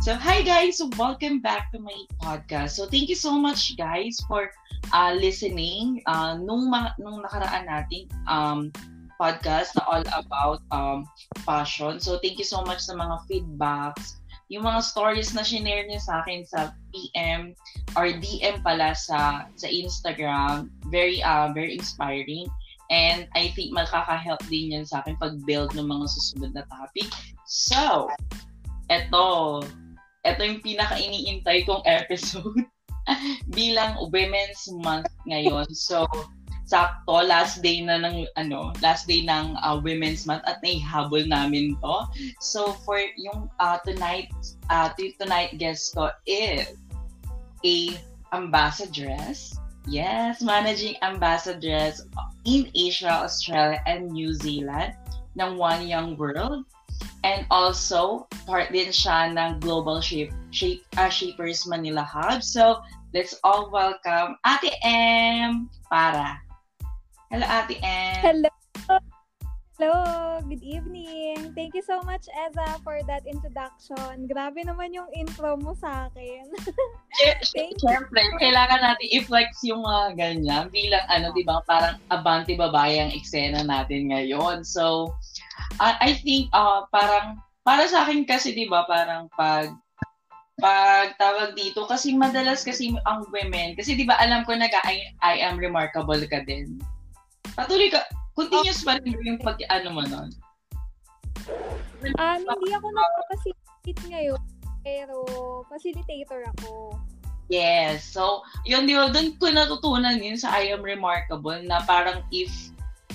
So, hi guys! Welcome back to my podcast. So, thank you so much guys for uh, listening. Uh, nung, ma- nung nakaraan nating um, podcast na all about um, fashion. So, thank you so much sa mga feedbacks, yung mga stories na shinare niyo sa akin sa PM or DM pala sa sa Instagram. Very uh, very inspiring. And I think makaka-help din yan sa akin pag-build ng mga susunod na topic. So, eto, ito yung pinaka-iniintay kong episode bilang Women's Month ngayon. So, sakto, last day na ng, ano, last day ng uh, Women's Month at naihabol namin to. So, for yung uh, tonight, uh, tonight guest ko is a ambassadress. Yes, managing ambassadress in Asia, Australia, and New Zealand ng One Young World. And also, part din siya ng Global Shape, Shape, uh, Shapers Manila Hub. So, let's all welcome Ate M para. Hello, Ate M. Hello. Hello, good evening. Thank you so much, Eza, for that introduction. Grabe naman yung intro mo sa akin. Thank Siyempre, kailangan natin i-flex yung mga ganyan bilang ano, di ba, parang abanti babae ang eksena natin ngayon. So, uh, I think uh, parang, para sa akin kasi, di ba, parang pag pag tawag dito kasi madalas kasi ang women kasi 'di ba alam ko nag I, I am remarkable ka din. Patuloy ka continuous pa rin yung pag ano mo noon. Um, hindi ako nagpa-facilitate ngayon, pero facilitator ako. Yes. So, yun, di ba, doon ko natutunan yun sa I Am Remarkable na parang if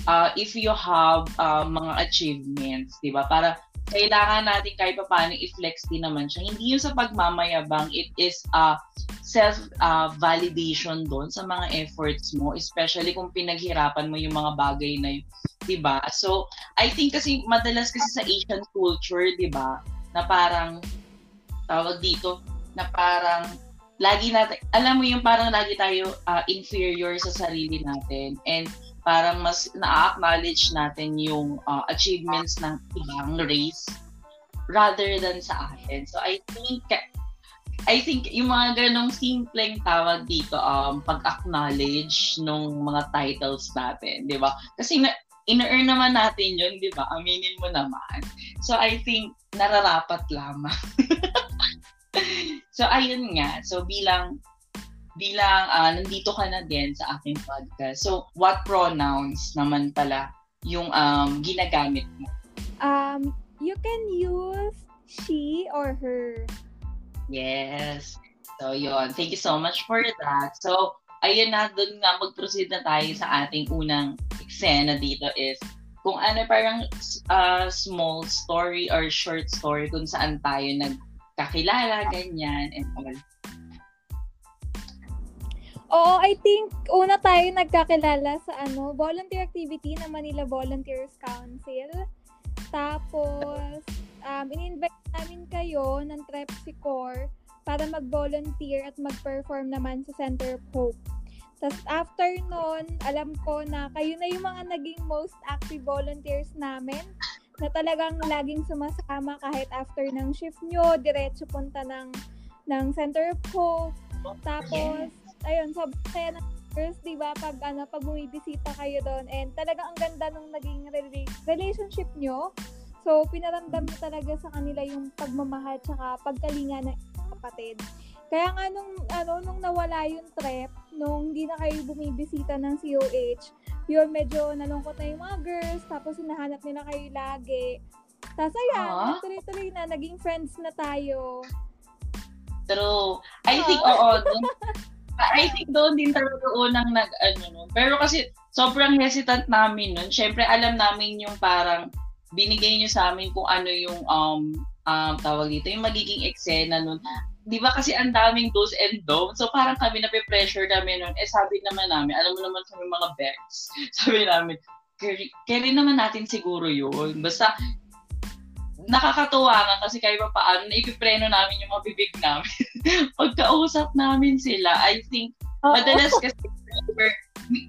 uh, if you have uh, mga achievements, di ba? Para kailangan natin kahit pa paano i-flex din naman siya. Hindi yun sa pagmamayabang, it is uh, self-validation uh, doon sa mga efforts mo, especially kung pinaghirapan mo yung mga bagay na yun, ba? So, I think kasi madalas kasi sa Asian culture, ba, na parang, tawag dito, na parang, lagi natin, alam mo yung parang lagi tayo uh, inferior sa sarili natin. And parang mas na-acknowledge natin yung uh, achievements ng ibang race rather than sa atin. So I think I think yung mga ganong simpleng tawag dito um pag-acknowledge nung mga titles natin, 'di ba? Kasi na, ina-earn naman natin 'yun, 'di ba? Aminin mo naman. So I think nararapat lamang. so ayun nga. So bilang bilang uh, nandito ka na din sa aking podcast. So, what pronouns naman pala yung um, ginagamit mo? Um, you can use she or her. Yes. So, yon Thank you so much for that. So, ayun na, doon nga mag-proceed na tayo sa ating unang eksena dito is kung ano parang uh, small story or short story kung saan tayo nagkakilala, ganyan, and all. Oo, I think una tayo nagkakilala sa ano, volunteer activity ng Manila Volunteers Council. Tapos, um, in-invite namin kayo ng Trepsicor para mag-volunteer at mag-perform naman sa Center of Hope. Tapos after nun, alam ko na kayo na yung mga naging most active volunteers namin na talagang laging sumasama kahit after ng shift nyo, diretso punta ng, ng Center of Hope. Tapos, ayun, sobrang saya ng girls, di ba, pag, ano, pag bumibisita kayo doon, and talaga ang ganda nung naging re- relationship nyo. So, pinaramdam mo talaga sa kanila yung pagmamahal tsaka pagkalinga ng kapatid. Kaya nga nung, ano, nung nawala yung trip, nung hindi na kayo bumibisita ng COH, yun, medyo nalungkot na yung mga girls, tapos hinahanap nila kayo lagi. Tapos ayan, tuloy-tuloy na, naging friends na tayo. True. I think, oo, dun, I think doon din talaga unang nag, ano, no. Pero kasi, sobrang hesitant namin nun. Siyempre, alam namin yung parang, binigay niyo sa amin kung ano yung, um, um, tawag dito, yung magiging eksena nun. Di ba kasi ang daming do's and don'ts. So parang kami na pressure kami nun. Eh sabi naman namin, alam mo naman kami mga bets. Sabi namin, carry naman natin siguro yun. Basta nakakatuwa nga kasi kahit pa paano, naipipreno namin yung mga bibig namin. Pagkausap namin sila, I think, madalas kasi,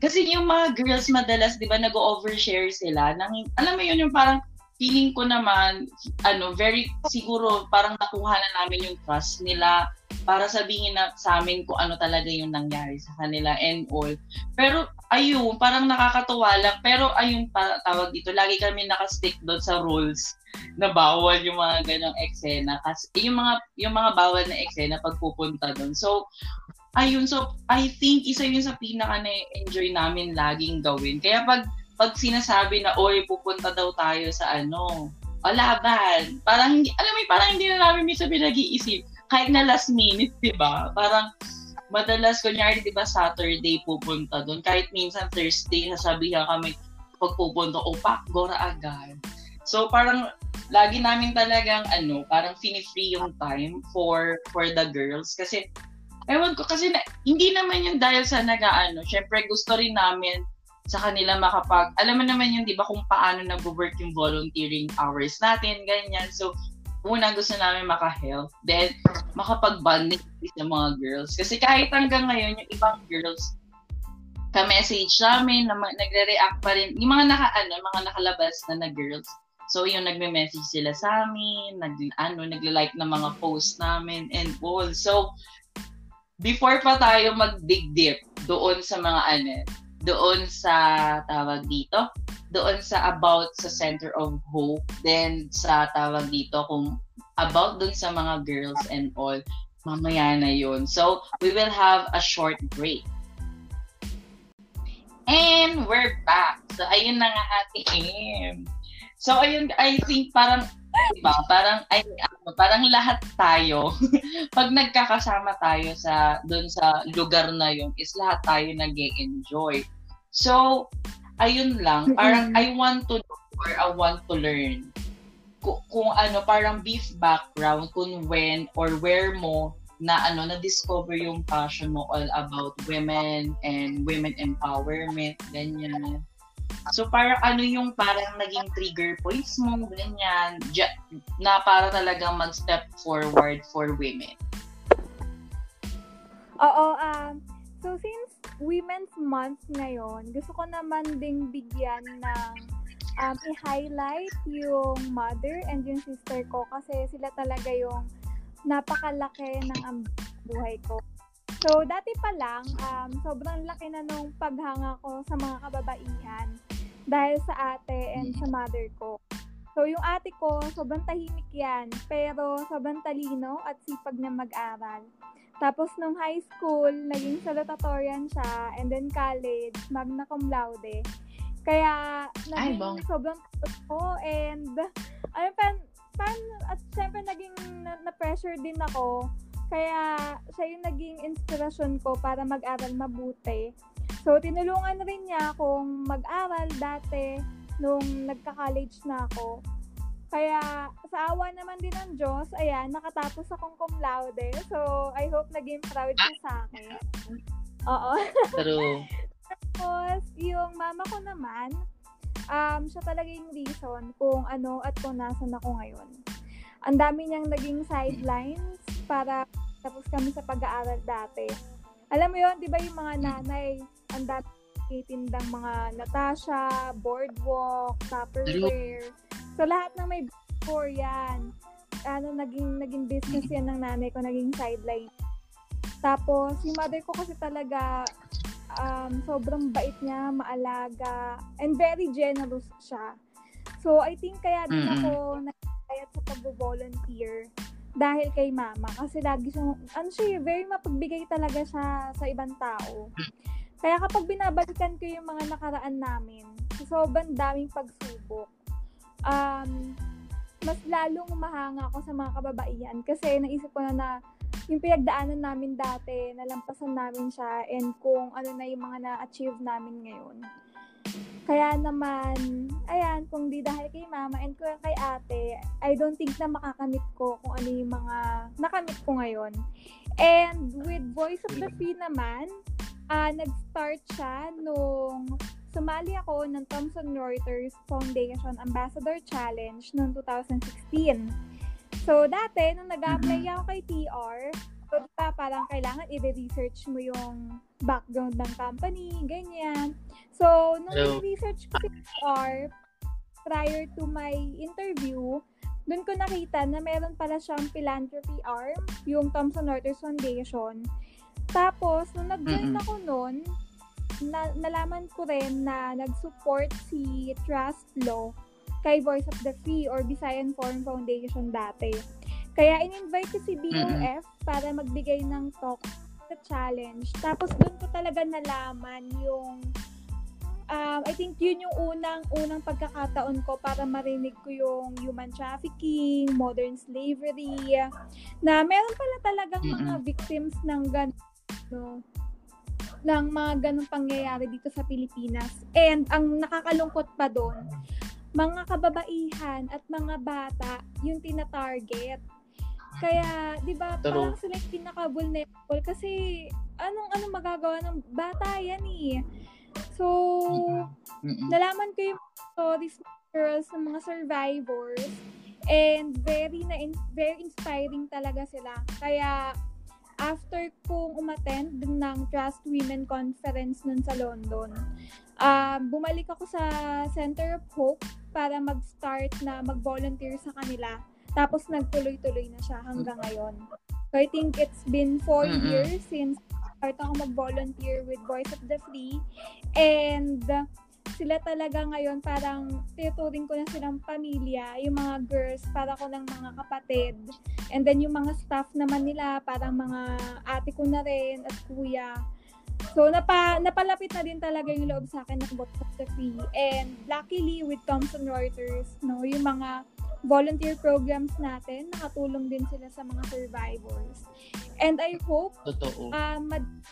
kasi yung mga girls madalas, di ba, nag-overshare sila. Nang, alam mo yun, yung parang feeling ko naman, ano, very, siguro, parang nakuha na namin yung trust nila para sabihin na sa amin kung ano talaga yung nangyari sa kanila and all. Pero, ayun, parang nakakatuwa lang. Pero, ayun, para tawag dito, lagi kami nakastick doon sa rules na bawal yung mga ganong eksena. Kasi, yung mga, yung mga bawal na eksena pagpupunta doon. So, ayun, so, I think isa yun sa pinaka na-enjoy namin laging gawin. Kaya pag pag sinasabi na, oy, pupunta daw tayo sa ano, o laban. Parang alam mo, parang hindi na namin minsan pinag-iisip. Kahit na last minute, di ba? Parang, madalas, kunyari, di ba, Saturday pupunta doon. Kahit minsan Thursday, nasabihan kami, pag pupunta, o pak, gora agad. So, parang, lagi namin talagang, ano, parang fini-free yung time for, for the girls. Kasi, ewan ko, kasi na, hindi naman yung dahil sa nag-ano, syempre gusto rin namin sa kanila makapag, alam mo naman yun, di ba, kung paano nag-work yung volunteering hours natin, ganyan. So, una gusto namin maka-help. Then, makapag-bonding sa mga girls. Kasi kahit hanggang ngayon, yung ibang girls, ka-message namin, na nagre-react pa rin, yung mga naka, ano, mga nakalabas na na girls. So, yung nagme-message sila sa amin, nag, ano, nagla-like ng mga post namin, and all. So, before pa tayo mag-dig deep doon sa mga ano, doon sa tawag dito, doon sa about sa Center of Hope, then sa tawag dito kung about doon sa mga girls and all, mamaya na yun. So, we will have a short break. And we're back. So, ayun na nga ate M. So, ayun, I think parang diba? Parang ay ano, parang lahat tayo pag nagkakasama tayo sa doon sa lugar na yun is lahat tayo nag-enjoy. So, ayun lang. Parang mm-hmm. I want to know or I want to learn. Kung, kung ano, parang beef background, kung when or where mo na ano na discover yung passion mo all about women and women empowerment ganyan so parang ano yung parang naging trigger points mo ganyan na para talagang mag step forward for women Oo um so since Women's Month ngayon, gusto ko naman ding bigyan ng um, i-highlight yung mother and yung sister ko kasi sila talaga yung napakalaki ng buhay ko. So, dati pa lang, um, sobrang laki na nung paghanga ko sa mga kababaihan dahil sa ate and sa mother ko. So, yung ate ko, sobrang tahimik yan, pero sobrang talino at sipag na mag-aral. Tapos nung high school, naging salutatorian siya. And then college, magna cum laude. Kaya, naging Ay, sobrang ko. And, ano pa, pan, at syempre naging na, na-pressure din ako. Kaya, siya yung naging inspirasyon ko para mag-aral mabuti. So, tinulungan rin niya akong mag-aral dati nung nagka-college na ako. Kaya, sa awa naman din ng Diyos, ayan, nakatapos akong cum laude. So, I hope naging proud siya sa akin. Oo. True. Tapos, yung mama ko naman, um, siya talaga yung reason kung ano at kung nasan ako ngayon. Ang dami niyang naging sidelines para tapos kami sa pag-aaral dati. Alam mo yon di ba yung mga nanay, ang dami tindang mga Natasha, Boardwalk, Tupperware. So, lahat ng may for yan. Ano, naging, naging business yan ng nanay ko, naging sideline. Tapos, yung mother ko kasi talaga, um, sobrang bait niya, maalaga, and very generous siya. So, I think kaya din mm-hmm. ako nagkayat sa pag-volunteer dahil kay mama. Kasi lagi siyang, ano siya, very mapagbigay talaga siya sa ibang tao. Kaya kapag binabalikan ko yung mga nakaraan namin, sobrang daming pagsubok um, mas lalong mahanga ako sa mga kababaihan kasi naisip ko na na yung pinagdaanan namin dati, nalampasan namin siya and kung ano na yung mga na-achieve namin ngayon. Kaya naman, ayan, kung di dahil kay mama and kay ate, I don't think na makakamit ko kung ano yung mga nakamit ko ngayon. And with Voice of the Free naman, uh, nag-start siya nung sumali ako ng Thomson Reuters Foundation Ambassador Challenge noong 2016. So, dati, nung nag-apply ako kay TR, so, diba, parang kailangan i-research mo yung background ng company, ganyan. So, nung i-research ko si TR, prior to my interview, doon ko nakita na meron pala siyang philanthropy arm, yung Thomson Reuters Foundation. Tapos, nung nag-join Mm-mm. ako noon, na, nalaman ko rin na nag-support si Trust Law kay Voice of the Free or Visayan Foreign Foundation dati. Kaya in-invite ko si BOF para magbigay ng talk sa challenge. Tapos doon ko talaga nalaman yung um, I think yun yung unang unang pagkakataon ko para marinig ko yung human trafficking, modern slavery, na meron pala talagang mga Mm-mm. victims ng gan no, ng mga ganong pangyayari dito sa Pilipinas. And ang nakakalungkot pa doon, mga kababaihan at mga bata yung tina-target. Kaya, 'di ba, parang sila yung pinaka-vulnerable kasi anong anong magagawa ng bata yan eh. So, Mm-mm. nalaman ko yung stories ng girls ng mga survivors and very na very inspiring talaga sila. Kaya after kong umattend ng Trust Women Conference nun sa London, um, bumalik ako sa Center of Hope para mag-start na mag-volunteer sa kanila. Tapos nagtuloy-tuloy na siya hanggang ngayon. So I think it's been four Mm-mm. years since start ako mag-volunteer with Voice of the Free. And uh, sila talaga ngayon parang tinuturing ko na silang pamilya, yung mga girls para ko ng mga kapatid. And then yung mga staff naman nila, parang mga ate ko na rin at kuya. So, napa, napalapit na din talaga yung loob sa akin ng Free. And luckily, with Thomson Reuters, no, yung mga volunteer programs natin, nakatulong din sila sa mga survivors. And I hope Totoo. uh, mad-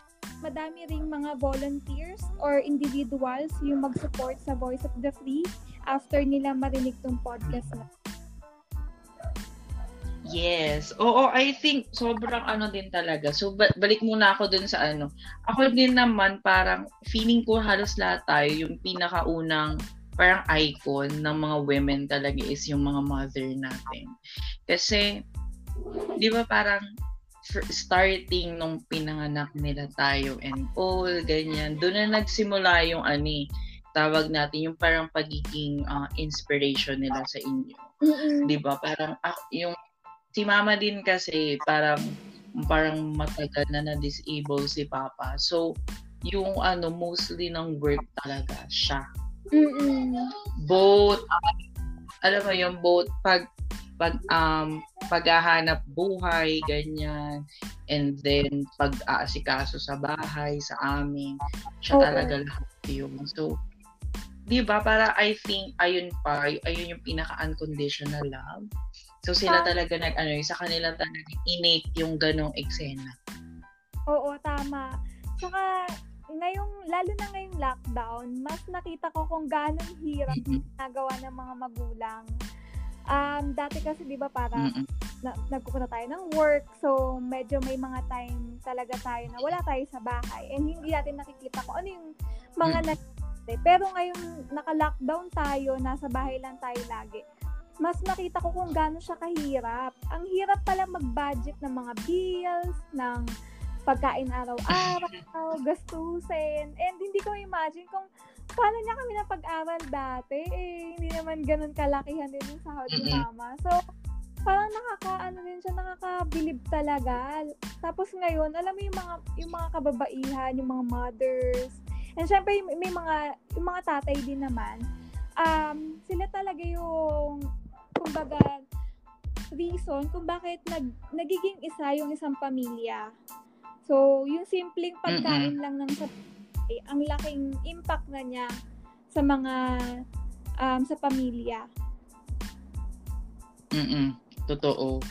madami ring mga volunteers or individuals yung mag-support sa Voice of the Free after nila marinig tong podcast na. Yes. Oo, I think sobrang ano din talaga. So, ba- balik muna ako dun sa ano. Ako din naman parang feeling ko halos lahat tayo yung pinakaunang parang icon ng mga women talaga is yung mga mother natin. Kasi, di ba parang starting nung pinanganak nila tayo and all, ganyan. Doon na nagsimula yung ani, tawag natin yung parang pagiging ah, inspiration nila sa inyo. Mm-mm. 'di ba? Parang ah, yung si mama din kasi parang parang matagal na na-disable si papa. So, yung ano, mostly ng work talaga siya. Mm-mm. Both, alam mo yung both pag pag um paghahanap buhay ganyan and then pag-aasikaso sa bahay sa amin siya Oo. talaga lahat yun so di ba para I think ayun pa ay- ayun yung pinaka unconditional love so sila Ah. talaga nag ano sa kanila talaga innate yung ganong eksena Oo, tama. Saka, ngayong, lalo na ngayong lockdown, mas nakita ko kung gaano hirap ginagawa ng mga magulang. Um, dati kasi, di ba, para Mm-mm. na, nagpupunta tayo ng work, so medyo may mga time talaga tayo na wala tayo sa bahay and hindi natin nakikita kung ano yung mga Mm. nangyayari. Pero ngayon, naka-lockdown tayo, nasa bahay lang tayo lagi. Mas nakita ko kung gaano siya kahirap. Ang hirap pala mag-budget ng mga bills, ng pagkain araw-araw, gastusin. And hindi ko imagine kung paano niya kami napag-aral dati. Eh, hindi naman ganun kalakihan din yung sahod ni mama. So, parang nakaka ano din siya nakakabilib talaga. Tapos ngayon, alam mo yung mga yung mga kababaihan, yung mga mothers. And syempre may, may mga yung mga tatay din naman. Um, sila talaga yung kumbaga reason kung bakit nag, nagiging isa yung isang pamilya. So, yung simpleng pagkain lang ng sa bahay, ang laking impact na niya sa mga um, sa pamilya. Mm-mm. Totoo.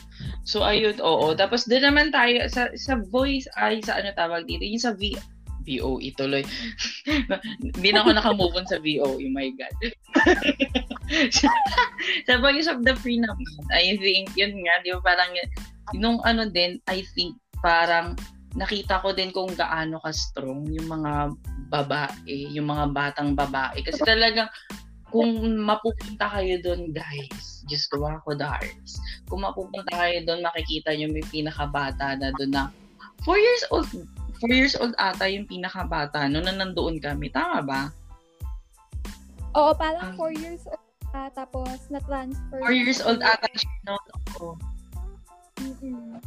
So, ayun, oo. Tapos, din naman tayo, sa, sa voice, ay, sa ano tawag dito, yung sa V, VOE tuloy. Hindi na ako nakamove on sa VOE, my God. sa Voice of the Free naman, I think, yun nga, di ba, parang, nung ano din, I think, parang, nakita ko din kung gaano ka-strong yung mga babae, yung mga batang babae. Kasi talagang, kung mapupunta kayo doon, guys, just with the hearts. Kung mapupunta kayo doon, makikita nyo may pinakabata na doon na 4 years old. 4 years old ata yung pinakabata no na nandoon kami. Tama ba? Oo, parang Ah. 4 years old siya, tapos na-transfer. Four years old ata siya, no? Oo. Mm-mm.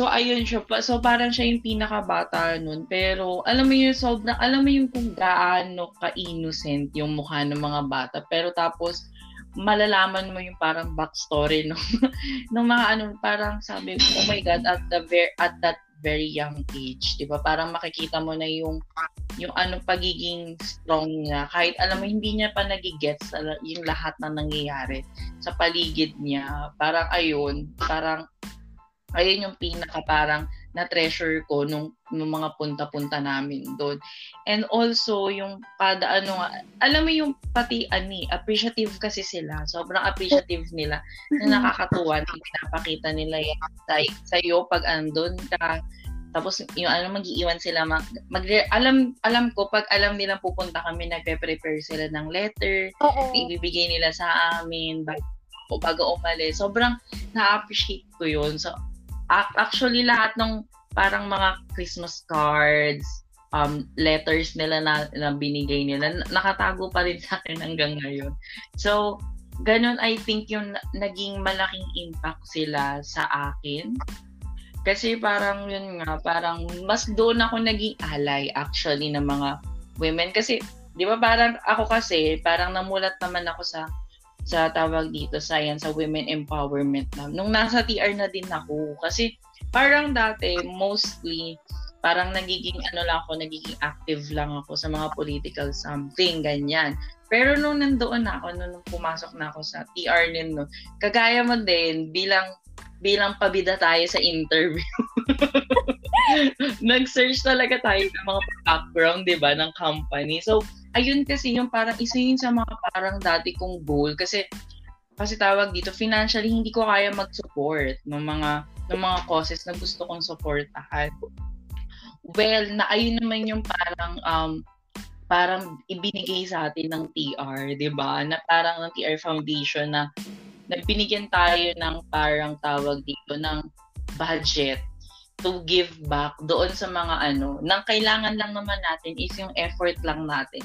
So, ayun siya. So, parang siya yung pinakabata nun. Pero, alam mo yung sobrang, alam mo yung kung gaano ka-innocent yung mukha ng mga bata. Pero tapos, malalaman mo yung parang backstory no ng mga ano parang sabi oh my god at the ver- at that very young age 'di ba parang makikita mo na yung yung ano pagiging strong niya kahit alam mo hindi niya pa nagigets yung lahat na nangyayari sa paligid niya parang ayun parang ayun yung pinaka parang na treasure ko nung, nung mga punta-punta namin doon. And also, yung kada ano, nga, alam mo yung pati ani, appreciative kasi sila. Sobrang appreciative nila na nakakatuwa na pinapakita nila yan sa, sa'yo pag andun ka. Tapos yung ano magiiwan sila mag, mag alam alam ko pag alam nilang pupunta kami nagpe-prepare sila ng letter, Oo. ibibigay nila sa amin bago, bago umalis. Sobrang na-appreciate ko 'yun. So actually lahat ng parang mga Christmas cards, um, letters nila na, na binigay nila, nakatago pa rin sa akin hanggang ngayon. So, ganun I think yung na- naging malaking impact sila sa akin. Kasi parang yun nga, parang mas doon ako naging ally actually ng mga women. Kasi, di ba parang ako kasi, parang namulat naman ako sa sa tawag dito sa yan, sa women empowerment na. Nung nasa TR na din ako. Kasi parang dati, mostly, parang nagiging ano lang ako, nagiging active lang ako sa mga political something, ganyan. Pero nung nandoon na ako, nung pumasok na ako sa TR din, no, kagaya mo din, bilang bilang pabida tayo sa interview. Nag-search talaga tayo ng mga background, di ba, ng company. So, ayun kasi yung parang isa yun sa mga parang dati kong goal kasi kasi tawag dito financially hindi ko kaya mag-support ng mga ng mga causes na gusto kong supportahan. Well, na ayun naman yung parang um parang ibinigay sa atin ng TR, 'di ba? Na parang ng TR Foundation na na binigyan tayo ng parang tawag dito ng budget to give back doon sa mga ano, nang kailangan lang naman natin is yung effort lang natin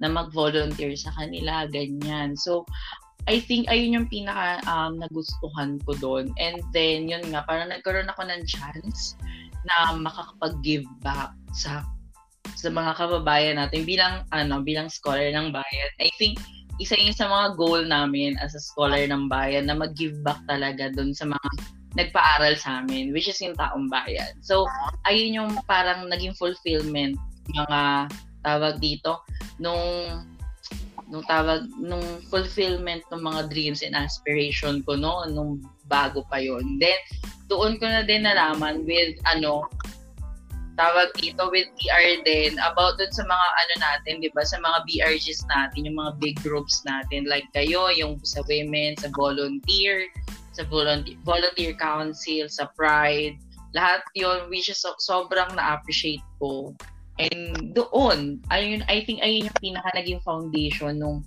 na mag-volunteer sa kanila, ganyan. So, I think ayun yung pinaka um, nagustuhan ko doon. And then, yun nga, parang nagkaroon ako ng chance na makakapag-give back sa sa mga kababayan natin bilang ano bilang scholar ng bayan. I think isa yun sa mga goal namin as a scholar ng bayan na mag-give back talaga doon sa mga nagpaaral sa amin, which is yung taong bayan. So, ayun yung parang naging fulfillment mga tawag dito nung nung tawag nung fulfillment ng mga dreams and aspiration ko no nung bago pa yon then doon ko na din nalaman with ano tawag dito with TR din about dun sa mga ano natin, 'di ba? Sa mga BRGs natin, yung mga big groups natin like kayo, yung sa women, sa volunteer, sa volunteer, volunteer council, sa pride, lahat 'yon which is so, sobrang na-appreciate ko. And doon, ayun, I think ayun yung pinaka naging foundation nung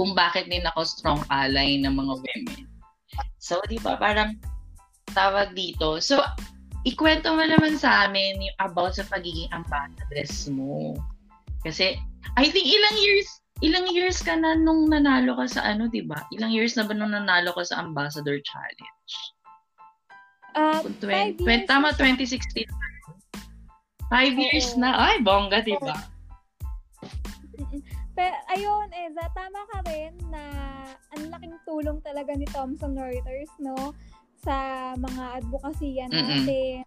kung bakit din ako strong ally ng mga women. So, di ba, parang tawag dito. So, ikwento mo naman sa amin yung about sa pagiging ambassadress mo. Kasi, I think ilang years, ilang years ka na nung nanalo ka sa ano, di ba? Ilang years na ba nung nanalo ka sa Ambassador Challenge? Uh, Kung five 20, years tama, na 2016. Five years Oo. na. Ay, bongga, di ba? Pero ayun, Eza, tama ka rin na ang laking tulong talaga ni Thomson Reuters, no? Sa mga advokasya Mm-mm. natin,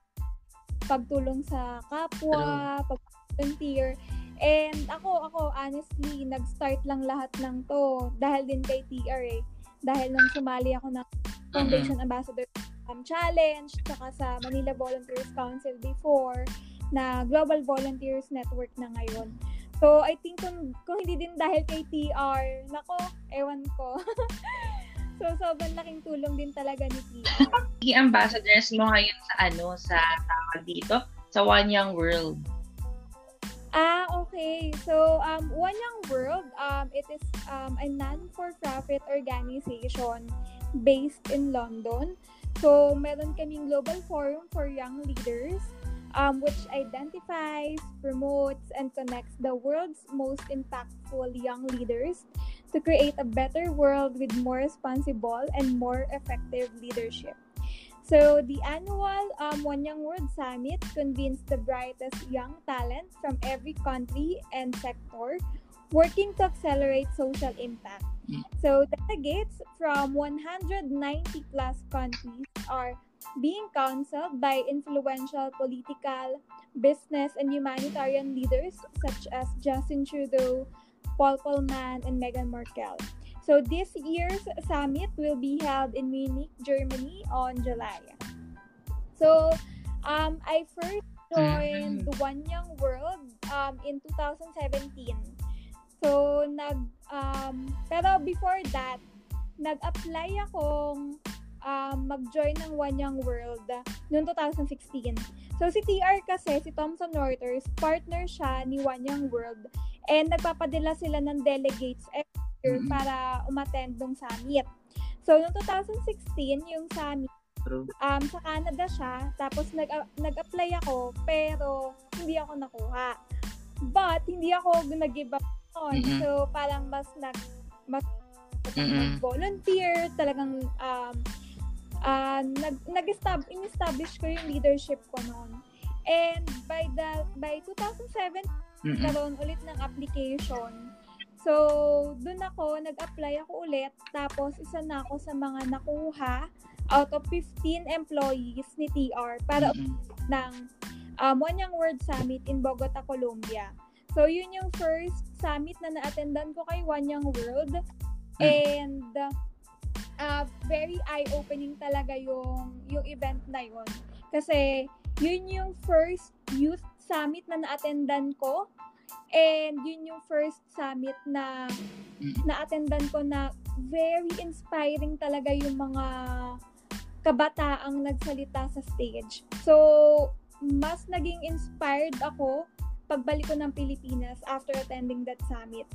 pagtulong sa kapwa, pag-volunteer. And ako, ako, honestly, nag-start lang lahat ng to dahil din kay TR eh. Dahil nung sumali ako ng Foundation Ambassador um, Challenge, tsaka sa Manila Volunteers Council before, na Global Volunteers Network na ngayon. So, I think kung, kung hindi din dahil kay TR, nako, ewan ko. so, sobrang laking tulong din talaga ni TR. Yung ambassadors mo ngayon sa ano, sa tawag dito, sa One Young World. Ah, okay. So, um, One Young World, um, it is um, a non-for-profit organization based in London. So, meron kaming Global Forum for Young Leaders. Um, which identifies, promotes, and connects the world's most impactful young leaders to create a better world with more responsible and more effective leadership. So, the annual um, One Young World Summit convenes the brightest young talent from every country and sector working to accelerate social impact. So, delegates from 190 plus countries are being counseled by influential political, business, and humanitarian leaders such as Justin Trudeau, Paul Polman, and Meghan Markle. So this year's summit will be held in Munich, Germany on July. So um, I first joined the One Young World um, in 2017. So nag um, pero before that, nag-apply akong um, mag-join ng One Young World noong 2016. So si TR kasi, si Thomson Reuters, partner siya ni One Young World and nagpapadala sila ng delegates every year Mm. para umattend ng summit. So noong 2016, yung summit, um, sa Canada siya, tapos nag, nag-apply ako, pero hindi ako nakuha. But, hindi ako nag-give up on. Mm-mm. So, parang mas nag, mas Mm-mm. volunteer, talagang um, uh, nag, nag-estab, in-establish ko yung leadership ko noon. And by the by 2007, Mm-mm. karoon ulit ng application. So, dun ako, nag-apply ako ulit. Tapos, isa na ako sa mga nakuha out of 15 employees ni TR para Mm-mm. ng um, One Young World Summit in Bogota, Colombia. So, yun yung first summit na na-attendan ko kay One Young World. And, uh, very eye-opening talaga yung, yung event na yun. Kasi, yun yung first youth summit na na-attendan ko. And, yun yung first summit na na-attendan ko na very inspiring talaga yung mga kabataang nagsalita sa stage. So, mas naging inspired ako pagbalik ko ng Pilipinas after attending that summit.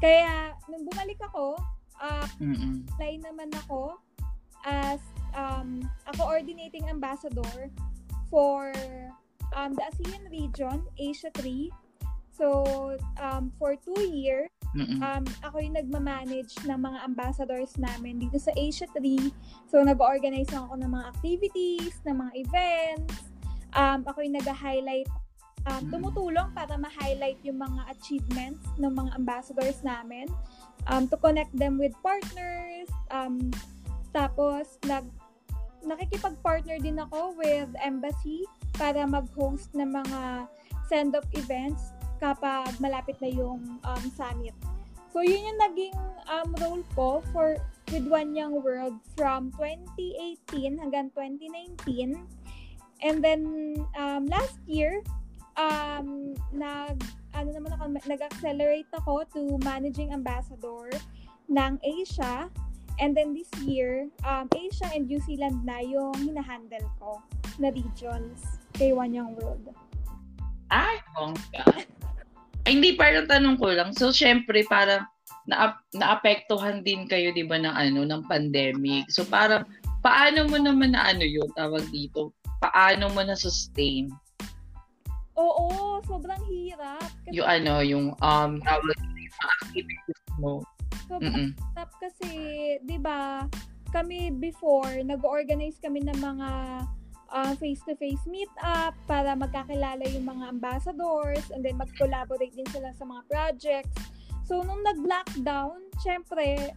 Kaya, nung bumalik ako, uh, Mm-mm. apply naman ako as um, a coordinating ambassador for um, the ASEAN region, Asia 3. So, um, for two years, Mm-mm. um, ako yung nagmamanage ng mga ambassadors namin dito sa Asia 3. So, nag-organize ako ng mga activities, ng mga events. Um, ako yung nag-highlight, um, tumutulong para ma-highlight yung mga achievements ng mga ambassadors namin. Um, to connect them with partners. Um, tapos, nag, nakikipag-partner din ako with embassy para mag-host ng mga send-off events kapag malapit na yung um, summit. So, yun yung naging um, role ko for with One Young World from 2018 hanggang 2019. And then, um, last year, um, nag, ano naman ako, nag-accelerate ako to managing ambassador ng Asia. And then this year, um, Asia and New Zealand na yung hinahandle ko na regions kay One Young World. Ay, bongga. Ay, hindi, parang tanong ko lang. So, syempre, parang na naapektuhan din kayo, di ba, ng ano, ng pandemic. So, parang, paano mo naman na ano yun, tawag dito? Paano mo na sustain Oo, sobrang hirap. Kasi yung ano, yung, um, tawag yung activities mo? sobrang Mm-mm. hirap kasi, di ba, kami before, nag-organize kami ng mga uh, face-to-face meet-up para magkakilala yung mga ambassadors and then mag-collaborate din sila sa mga projects. So, nung nag-lockdown, syempre,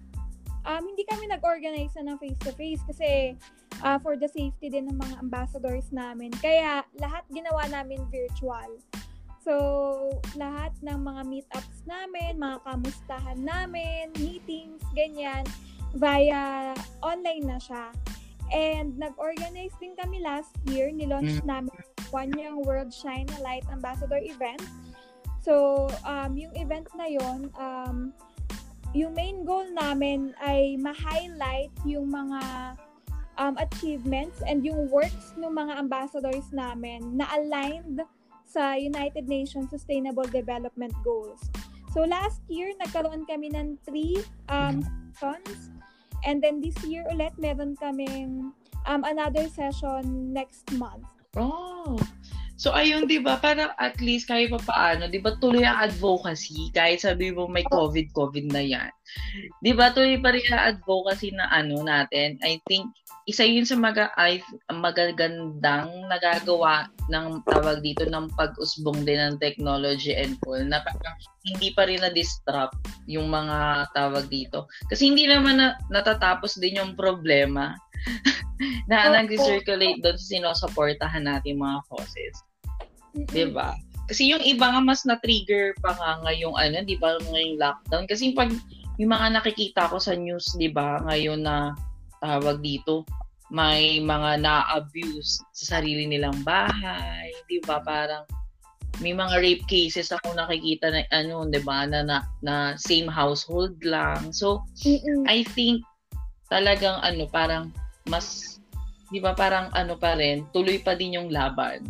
um, hindi kami nag-organize na ng face-to-face kasi uh, for the safety din ng mga ambassadors namin. Kaya, lahat ginawa namin virtual. So, lahat ng mga meetups namin, mga kamustahan namin, meetings, ganyan, via online na siya. And nag-organize din kami last year, nilaunch Mm. namin One Young World Shine a Light Ambassador event. So, um, yung event na yon um, yung main goal namin ay ma-highlight yung mga um, achievements and yung works ng mga ambassadors namin na aligned sa United Nations Sustainable Development Goals. So last year, nagkaroon kami ng three um, sessions. And then this year ulit, meron kaming um, another session next month. Oh. So ayun, 'di ba? Parang at least kahit pa paano, 'di ba tuloy ang advocacy kahit sabi mo may COVID COVID na 'yan. 'Di ba tuloy pa rin ang advocacy na ano natin. I think isa yun sa maga ay magagandang nagagawa ng tawag dito ng pag-usbong din ng technology and all na parang hindi pa rin na-disrupt yung mga tawag dito. Kasi hindi naman na, natatapos din yung problema na oh, nag-circulate doon sa sinusuportahan natin mga causes. Mm-hmm. 'Di ba? Kasi yung iba nga mas na-trigger pa nga ngayong ano, 'di ba, ngayong lockdown kasi pag yung mga nakikita ko sa news, 'di ba, ngayon na tawag dito, may mga na-abuse sa sarili nilang bahay, 'di ba? Parang may mga rape cases ako nakikita na ano, 'di ba, na, na, na same household lang. So, Mm-mm. I think talagang ano, parang mas 'di ba, parang ano pa rin, tuloy pa din yung laban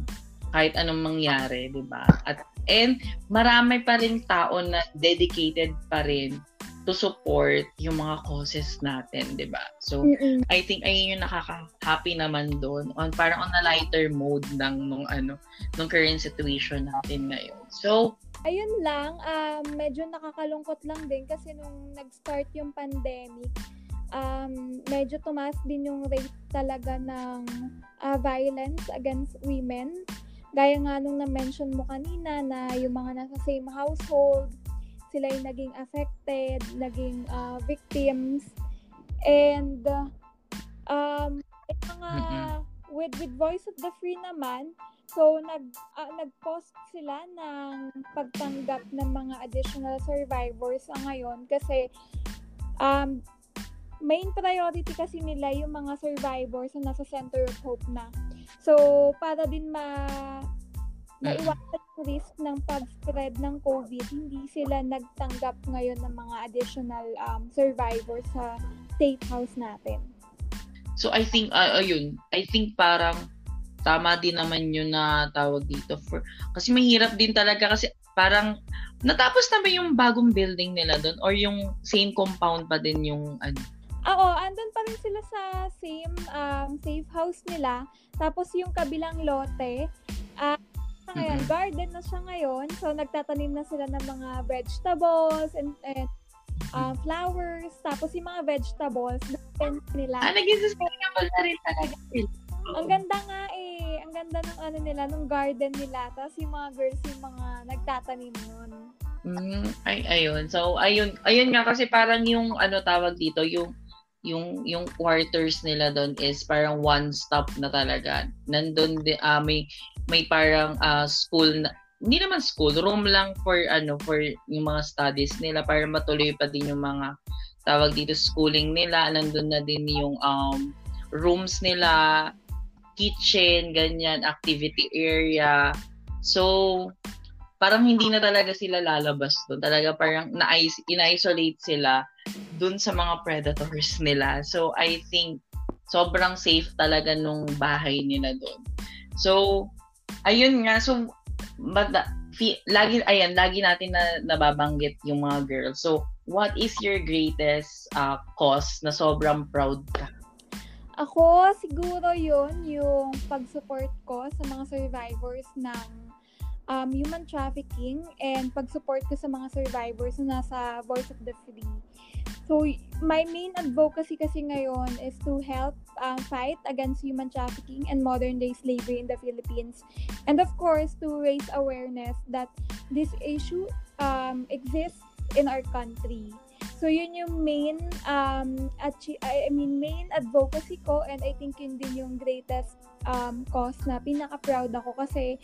kahit anong mangyari, 'di ba? At and marami pa rin tao na dedicated pa rin to support yung mga causes natin, 'di ba? So, Mm-mm. I think ayun yung nakaka-happy naman doon on parang on a lighter mode ng nung ano, nung current situation natin ngayon. So, ayun lang, um, medyo nakakalungkot lang din kasi nung nag-start yung pandemic, um, medyo tumaas din yung rate talaga ng uh, violence against women. Gaya nga nung na-mention mo kanina na yung mga nasa same household, sila yung naging affected, naging uh, victims. And um mga mm-hmm. with with Voice of the Free naman, so nag uh, nag-post sila ng pagtanggap ng mga additional survivors sa ngayon kasi um main priority kasi nila yung mga survivors na nasa center of hope na. So, para din ma maiwasan yung risk ng pag-spread ng COVID, hindi sila nagtanggap ngayon ng mga additional um, survivors sa state house natin. So I think uh, ayun, I think parang tama din naman yun na tawag dito for kasi mahirap din talaga kasi parang natapos na ba yung bagong building nila doon or yung same compound pa din yung ano Oo, andun pa rin sila sa same um, safe house nila. Tapos yung kabilang lote, uh, ngayon, mm-hmm. garden na siya ngayon. So, nagtatanim na sila ng mga vegetables and, and uh, flowers. Tapos, yung mga vegetables, natin nila. Ah, naging sustainable na rin talaga sila. Ang ganda nga eh. Ang ganda ng ano nila, ng garden nila. Tapos, yung mga girls, yung mga nagtatanim nun. Mm, ay, ayun. So, ayun, ayun nga kasi parang yung ano tawag dito, yung yung yung quarters nila doon is parang one stop na talaga. Nandun di, uh, may may parang uh, school na hindi naman school, room lang for ano for yung mga studies nila para matuloy pa din yung mga tawag dito schooling nila. Nandun na din yung um, rooms nila, kitchen, ganyan, activity area. So, parang hindi na talaga sila lalabas doon. Talaga parang na-isolate sila doon sa mga predators nila. So, I think sobrang safe talaga nung bahay nila doon. So, ayun nga. So, but, fi, lagi, ayan, lagi natin na nababanggit yung mga girls. So, what is your greatest uh, cause na sobrang proud ka? Ako, siguro yun, yung pag-support ko sa mga survivors ng um, human trafficking and pag-support ko sa mga survivors na nasa Voice of the Free. So, my main advocacy kasi ngayon is to help um, fight against human trafficking and modern-day slavery in the Philippines. And of course, to raise awareness that this issue um, exists in our country. So, yun yung main, um, achi- I mean, main advocacy ko and I think yun din yung greatest um, cause na pinaka-proud ako kasi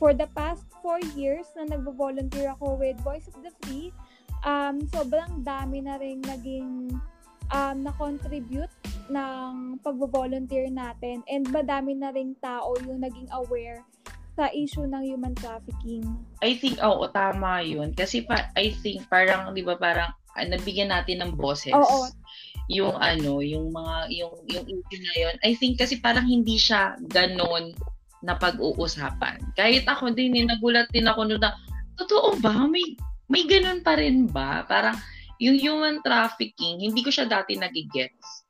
for the past four years na nagvo-volunteer ako with Voice of the Free, um, sobrang dami na rin naging um, na-contribute ng pagvo-volunteer natin and madami na rin tao yung naging aware sa issue ng human trafficking. I think, oo, tama yun. Kasi pa, I think parang, di ba, parang uh, nabigyan natin ng boses. Oo. Yung ano, yung mga, yung, yung issue na yun. I think kasi parang hindi siya ganon na pag-uusapan. Kahit ako din, eh, nagulat din ako na, totoo ba? May, may ganun pa rin ba? Parang, yung human trafficking, hindi ko siya dati nagigets.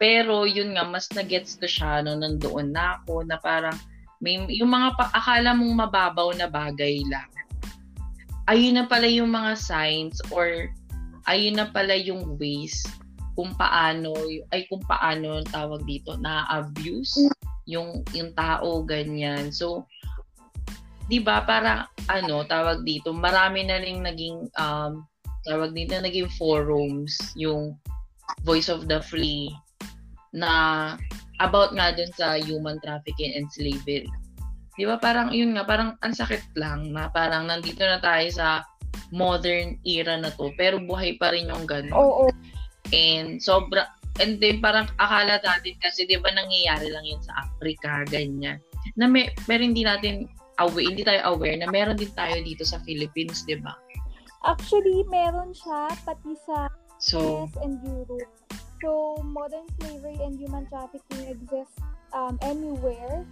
Pero, yun nga, mas nagets ko siya no, nandoon na ako, na parang, May, yung mga pa, akala mong mababaw na bagay lang. Ayun na pala yung mga signs or ayun na pala yung ways kung paano ay kung paano tawag dito na abuse yung yung tao ganyan. So 'di ba para ano tawag dito marami na ring naging um tawag dito naging forums yung Voice of the Free na about nga dun sa human trafficking and slavery. Di ba parang yun nga, parang ang sakit lang na parang nandito na tayo sa modern era na to, pero buhay pa rin yung gano'n. Oo. And sobra, and then parang akala natin kasi di ba nangyayari lang yun sa Africa, ganyan. Na may, pero hindi natin aware, hindi tayo aware na meron din tayo dito sa Philippines, di ba? Actually, meron siya pati sa So, US and Europe. So, modern slavery and human trafficking exists um, anywhere.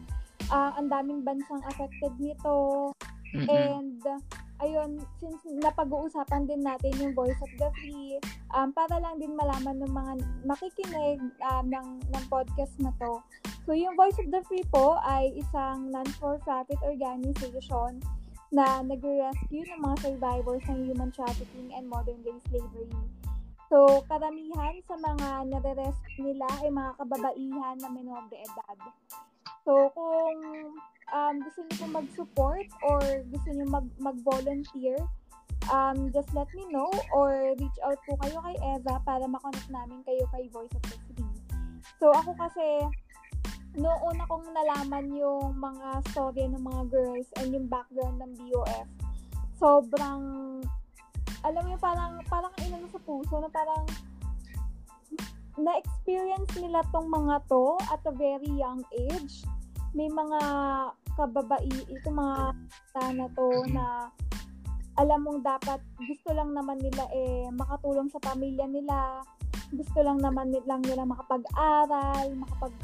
Uh, ang daming bansang affected nito. mm-mm. And, ayun, since napag-uusapan din natin yung Voice of the Free, um, para lang din malaman ng mga makikinig um, ng, ng podcast na to. So, yung Voice of the Free po ay isang non-for-profit organization na nag-rescue ng mga survivors ng human trafficking and modern-day slavery. So, karamihan sa mga nare-rescue nila ay mga kababaihan na menor de edad. So, kung um, gusto niyo pong mag-support or gusto niyo mag- mag-volunteer, um, just let me know or reach out po kayo kay Eva para makonect namin kayo kay Voice of the. So, ako kasi, noong una kong nalaman yung mga story ng mga girls and yung background ng BOF, sobrang, alam mo yung parang, parang inano sa puso na parang, na-experience nila tong mga to at a very young age. May mga kababai, itong mga bata na to na alam mong dapat gusto lang naman nila eh makatulong sa pamilya nila. Gusto lang naman ni- lang nila makapag-aral, makapag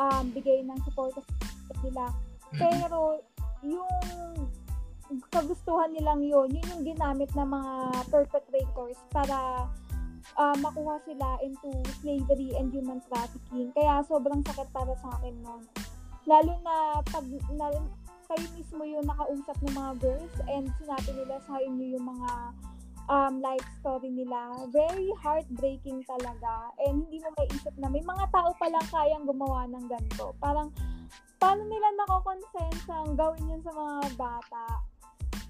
um, bigay ng suporta sa nila. Pero yung kagustuhan nilang yun, yun yung ginamit ng mga perpetrators para ah, makuha sila into slavery and human trafficking. Kaya sobrang sakit para sa akin nun. Lalo na pag na, kayo mismo yung nakausap ng mga girls and sinabi nila sa inyo yung mga um, life story nila. Very heartbreaking talaga. And hindi mo maiisip na may mga tao palang kayang gumawa ng ganito. Parang, paano nila nakokonsensang gawin yun sa mga bata?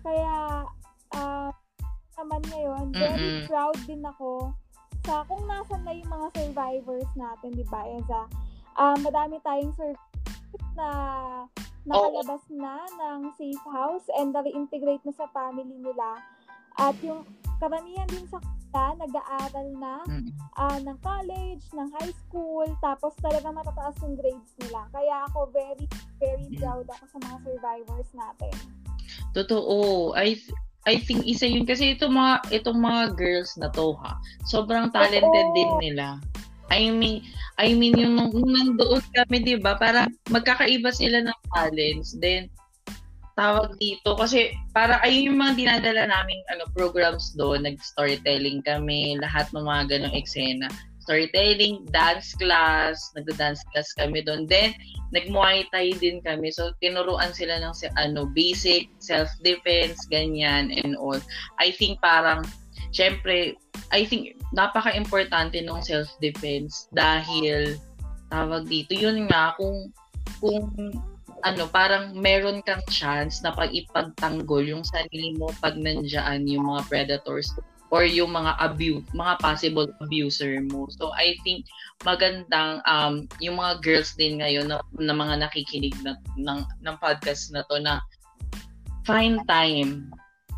Kaya, uh, naman ngayon, very Mm-mm. proud din ako sa kung nasan na yung mga survivors natin, di ba, Eza? Um, madami tayong survivors na nakalabas na ng safe house and na-reintegrate na sa family nila. At yung karamihan din sa kanila, nag-aaral na Mm. ah, ng college, ng high school, tapos talaga matataas yung grades nila. Kaya ako very, very Mm. proud ako sa mga survivors natin. Totoo. I I think isa yun kasi itong mga itong mga girls na to ha. Sobrang talented Oo. din nila. I mean, I mean yung nung nandoon kami, 'di ba? Para magkakaiba sila ng talents. Then tawag dito kasi para ayun yung mga dinadala naming ano programs doon, nag-storytelling kami, lahat ng mga ganong eksena. Storytelling, dance class, nagda-dance class kami doon. Then nag-muay thai din kami. So, tinuruan sila ng ano, basic self-defense, ganyan, and all. I think parang, syempre, I think napaka-importante ng self-defense dahil, tawag dito, yun nga, kung, kung, ano, parang meron kang chance na pag ipagtanggol yung sarili mo pag nandiyan yung mga predators or yung mga abuse, mga possible abuser mo. So I think magandang um yung mga girls din ngayon na, na mga nakikinig na, ng ng podcast na to na find time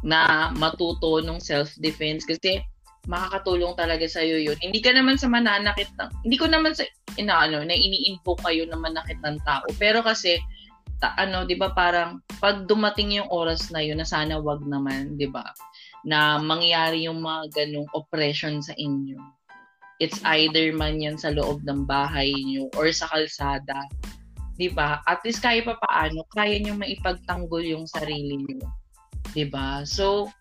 na matuto ng self-defense kasi makakatulong talaga sa iyo yun. Hindi ka naman sa mananakit ng, hindi ko naman sa inaano na ini-invoke kayo na manakit ng tao. Pero kasi ta, ano, 'di ba parang pag dumating yung oras na yun na sana wag naman, 'di ba? Na mangyari yung mga ganong oppression sa inyo. It's either man yan sa loob ng bahay niyo or sa kalsada. 'Di ba? At least kahit pa paano, kaya niyo maipagtanggol yung sarili niyo. 'Di ba? So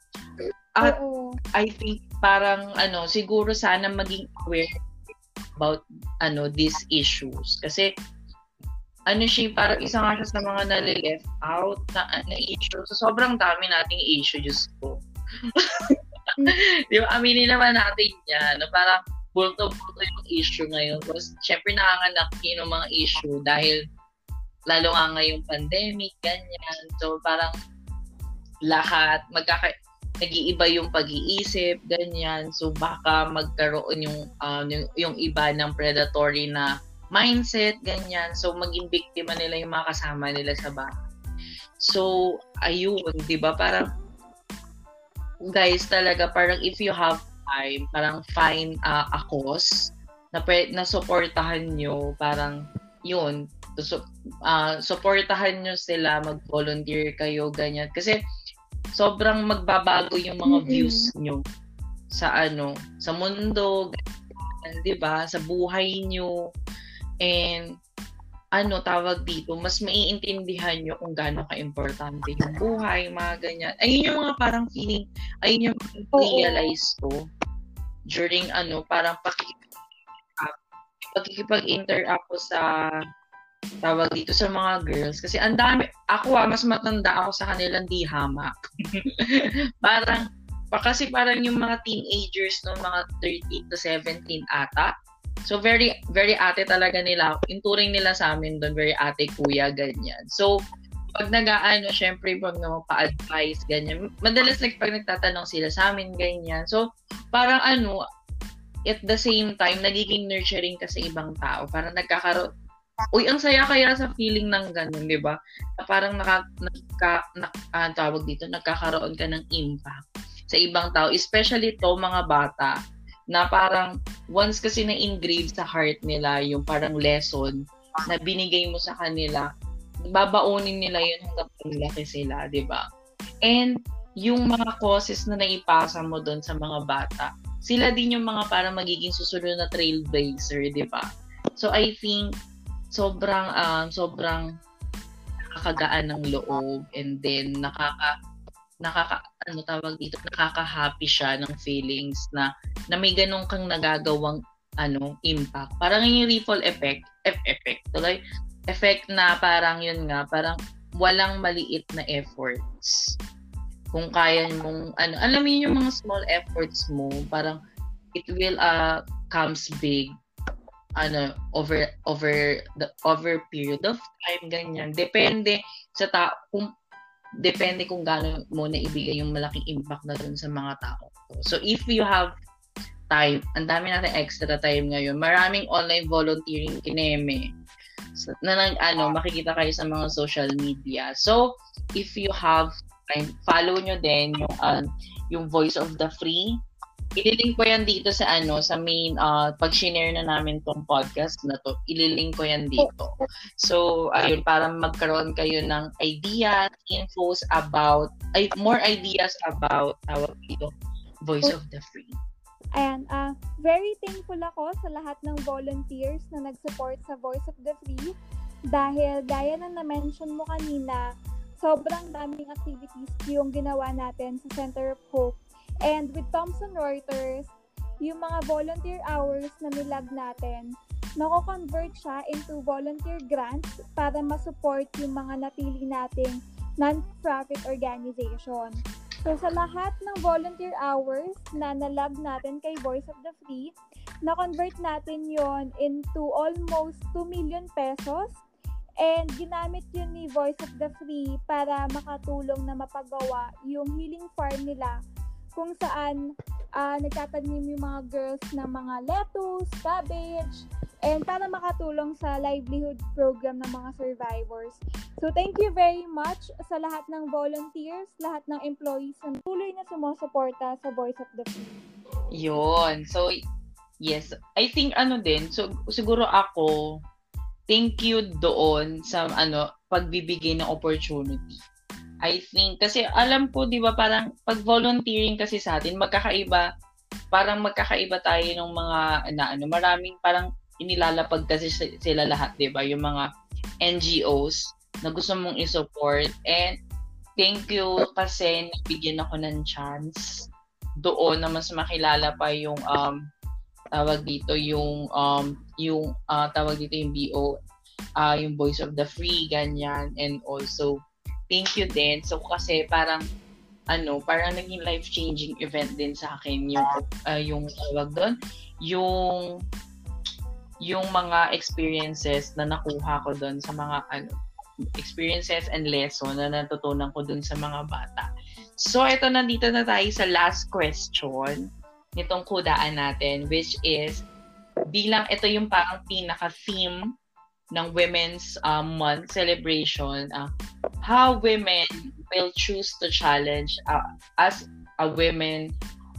At- Oo. I think parang ano, siguro sana maging aware about ano these issues kasi ano siya, parang isa nga siya sa mga nalileft out na, na issue. So, sobrang dami nating issue, Diyos ko. Di ba? Aminin naman natin yan. Na parang bulto-bulto yung issue ngayon. Tapos, syempre nanganganak yung mga issue dahil lalo nga ngayong pandemic, ganyan. So, parang lahat, magkaka nag-iiba yung pag-iisip, ganyan. So, baka magkaroon yung, uh, yung, yung iba ng predatory na mindset, ganyan. So, maging biktima nila yung mga kasama nila sa bahay. So, ayun, di ba? Parang, guys, talaga, parang if you have time, parang find uh, a cause na, na supportahan nyo, parang, yun, so, uh, supportahan nyo sila, mag-volunteer kayo, ganyan. Kasi, sobrang magbabago yung mga mm-hmm. views nyo sa ano, sa mundo, 'di ba? Sa buhay nyo. And ano tawag dito, mas maiintindihan nyo kung gaano ka-importante yung buhay, mga ganyan. Ayun yung mga parang feeling, ayun yung realize ko during ano, parang pakikipag-interact ko sa tawag dito sa mga girls kasi ang dami ako ah, mas matanda ako sa kanilang di hamak. parang pa kasi parang yung mga teenagers no mga 13 to 17 ata So very very ate talaga nila. Yung turing nila sa amin doon very ate kuya ganyan. So pag nag-aano, syempre pag naman pa-advise, ganyan. Madalas like pag nagtatanong sila sa amin, ganyan. So, parang ano, at the same time, nagiging nurturing ka sa ibang tao. Parang nagkakaroon, uy, ang saya kaya sa feeling ng ganun, di ba? Parang naka, naka, na, uh, tawag dito, nagkakaroon ka ng impact sa ibang tao, especially to mga bata na parang once kasi na-engrave sa heart nila yung parang lesson na binigay mo sa kanila, babaunin nila yun hanggang paglaki sila, di ba? And yung mga causes na naipasa mo doon sa mga bata, sila din yung mga parang magiging susunod na trailblazer, di ba? So I think sobrang um, sobrang nakakagaan ng loob and then nakaka nakaka ano tawag dito nakaka-happy siya ng feelings na na may ganun kang nagagawang ano impact. Parang yung ripple effect effect tuloy? Effect na parang yun nga parang walang maliit na efforts. Kung kaya mong ano alam mo yung mga small efforts mo parang it will uh comes big ano over over the over period of time ganyan depende sa tao kung depende kung gaano mo na ibigay yung malaking impact na dun sa mga tao. So if you have time, ang dami natin extra time ngayon. Maraming online volunteering kineme. So, na nang ano, makikita kayo sa mga social media. So, if you have time, follow nyo din yung, uh, yung Voice of the Free Ililink ko yan dito sa ano, sa main, uh, pag share na namin tong podcast na to, ililink ko yan dito. So, ayun, para magkaroon kayo ng ideas, infos about, ay, more ideas about, tawag dito, Voice of the Free. Ayan, uh, very thankful ako sa lahat ng volunteers na nag-support sa Voice of the Free dahil gaya na na-mention mo kanina, sobrang daming activities yung ginawa natin sa Center of Hope And with Thomson Reuters, yung mga volunteer hours na nilag natin, nako-convert siya into volunteer grants para ma-support yung mga napili nating non-profit organization. So sa lahat ng volunteer hours na nalag natin kay Voice of the Free, na-convert natin yon into almost 2 million pesos and ginamit yun ni Voice of the Free para makatulong na mapagawa yung healing farm nila kung saan uh, nagtatanim yung mga girls ng mga lettuce, cabbage, and para makatulong sa livelihood program ng mga survivors. So thank you very much sa lahat ng volunteers, lahat ng employees na tuloy na sumusuporta sa Voice of the Free. Yun. So, yes. I think ano din, so siguro ako, thank you doon sa ano pagbibigay ng opportunity I think, kasi alam ko, di ba, parang pag volunteering kasi sa atin, magkakaiba, parang magkakaiba tayo ng mga, na, ano, maraming parang inilalapag kasi sila lahat, di ba, yung mga NGOs na gusto mong i-support. And thank you kasi nabigyan ako ng chance doon na mas makilala pa yung um, tawag dito yung um, yung uh, tawag dito yung BO uh, yung Voice of the Free, ganyan. And also, thank you din. So, kasi parang, ano, parang naging life-changing event din sa akin yung, uh, yung tawag doon, yung, yung mga experiences na nakuha ko doon sa mga, ano, experiences and lesson na natutunan ko doon sa mga bata. So, ito, nandito na tayo sa last question nitong kudaan natin, which is, bilang ito yung parang pinaka-theme ng Women's um, Month celebration, uh, how women will choose to challenge uh, as a women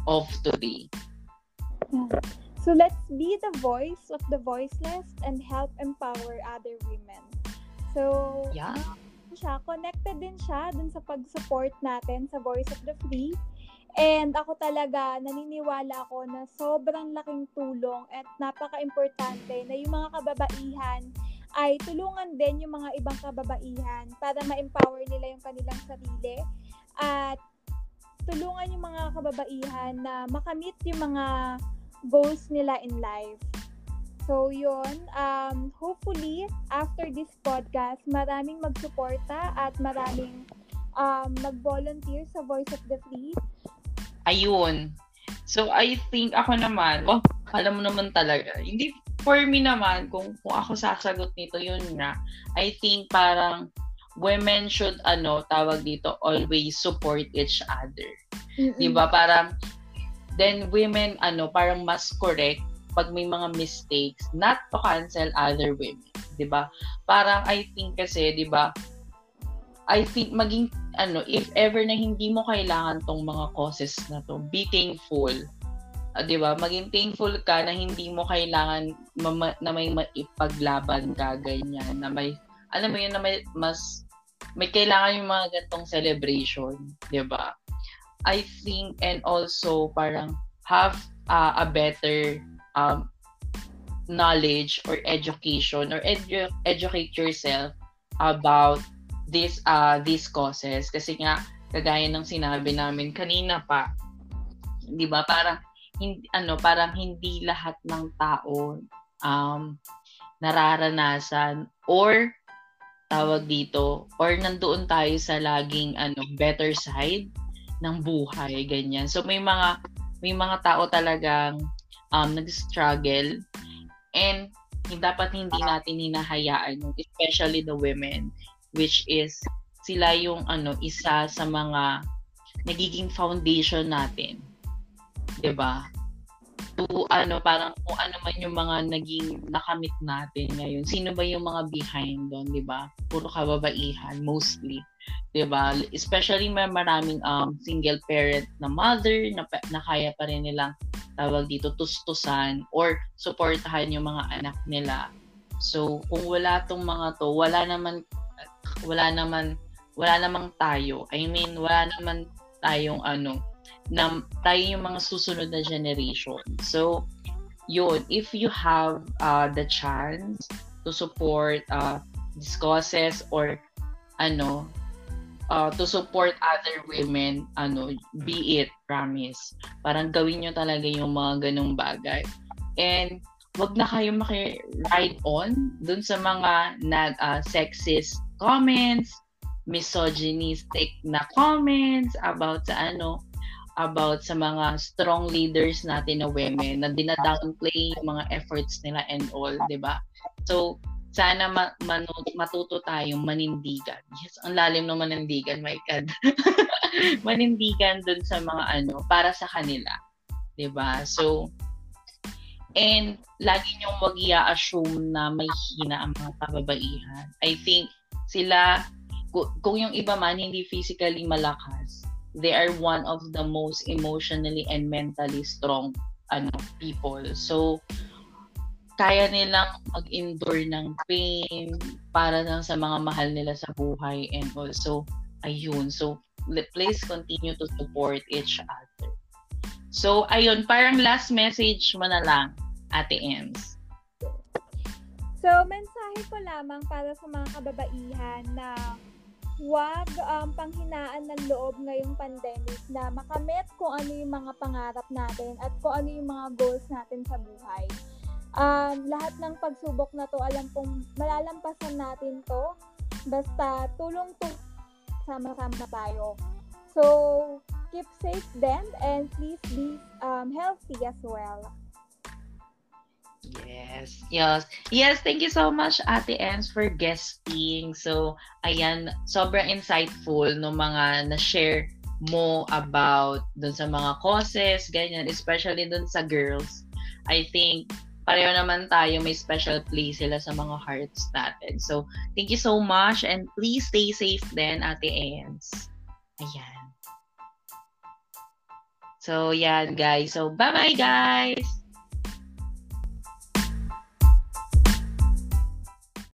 of today. So let's be the voice of the voiceless and help empower other women. So, yeah siya, connected din siya dun sa pag-support natin sa Voice of the Free. And ako talaga, naniniwala ako na sobrang laking tulong at napaka-importante na yung mga kababaihan ay tulungan din yung mga ibang kababaihan para ma-empower nila yung kanilang sarili at tulungan yung mga kababaihan na makamit yung mga goals nila in life. So, yun. Um, hopefully, after this podcast, maraming magsuporta at maraming um, mag-volunteer sa Voice of the Free. Ayun. So, I think ako naman, oh, alam mo naman talaga, hindi, for me naman, kung, kung ako sasagot nito, yun nga, I think parang women should, ano, tawag dito, always support each other. Mm-hmm. Diba? Parang, then women, ano, parang mas correct pag may mga mistakes, not to cancel other women. 'di ba? Parang I think kasi, 'di ba? I think maging ano, if ever na hindi mo kailangan tong mga causes na to, be thankful. Uh, 'di ba? Maging thankful ka na hindi mo kailangan mama, na may maipaglaban ka ganyan, na may alam mo yun na may mas may kailangan yung mga gantong celebration, 'di ba? I think and also parang have uh, a better um, knowledge or education or edu- educate yourself about this uh these causes kasi nga kagaya ng sinabi namin kanina pa 'di ba parang hindi ano parang hindi lahat ng tao um nararanasan or tawag dito or nandoon tayo sa laging ano better side ng buhay ganyan. So may mga may mga tao talagang um, nag-struggle and dapat hindi natin hinahayaan especially the women which is sila yung ano isa sa mga nagiging foundation natin 'di ba? To ano parang kung ano man yung mga naging nakamit natin ngayon. Sino ba yung mga behind doon 'di ba? Puro kababaihan mostly. 'di ba? Especially may maraming um single parent na mother na, na kaya pa rin nilang tawag dito tustusan or suportahan yung mga anak nila. So kung wala tong mga to, wala naman wala naman wala namang tayo. I mean, wala naman tayong ano na tayo yung mga susunod na generation. So yun, if you have uh, the chance to support uh, these causes or ano uh, to support other women, ano, be it, promise. Parang gawin nyo talaga yung mga ganong bagay. And wag na kayo maki-ride on dun sa mga nag uh, sexist comments, misogynistic na comments about sa ano, about sa mga strong leaders natin na women na dinadownplay yung mga efforts nila and all, 'di ba? So, sana ma- manu- matuto tayong manindigan. Yes, ang lalim ng manindigan, my God. manindigan dun sa mga ano, para sa kanila. ba So, and lagi niyong wag assume na may hina ang mga kababaihan. I think sila, kung yung iba man hindi physically malakas, they are one of the most emotionally and mentally strong ano people. So, kaya nilang mag-endure ng pain para lang sa mga mahal nila sa buhay and also ayun. So please continue to support each other. So ayun parang last message mo na lang Ate Ems. So mensahe ko lamang para sa mga kababaihan na huwag um, panghinaan ng loob ngayong pandemic na makamit kung ano yung mga pangarap natin at kung ano yung mga goals natin sa buhay um, lahat ng pagsubok na to, alam kong malalampasan natin to. Basta tulong to sama-sama tayo. So, keep safe then and please be um, healthy as well. Yes. Yes. Yes, thank you so much Ate Ens for guesting. So, ayan, sobrang insightful no mga na-share mo about dun sa mga causes, ganyan, especially dun sa girls. I think pareho naman tayo, may special place sila sa mga hearts natin. So, thank you so much and please stay safe then, Ate Ens. Ayan. So, yan guys. So, bye-bye guys!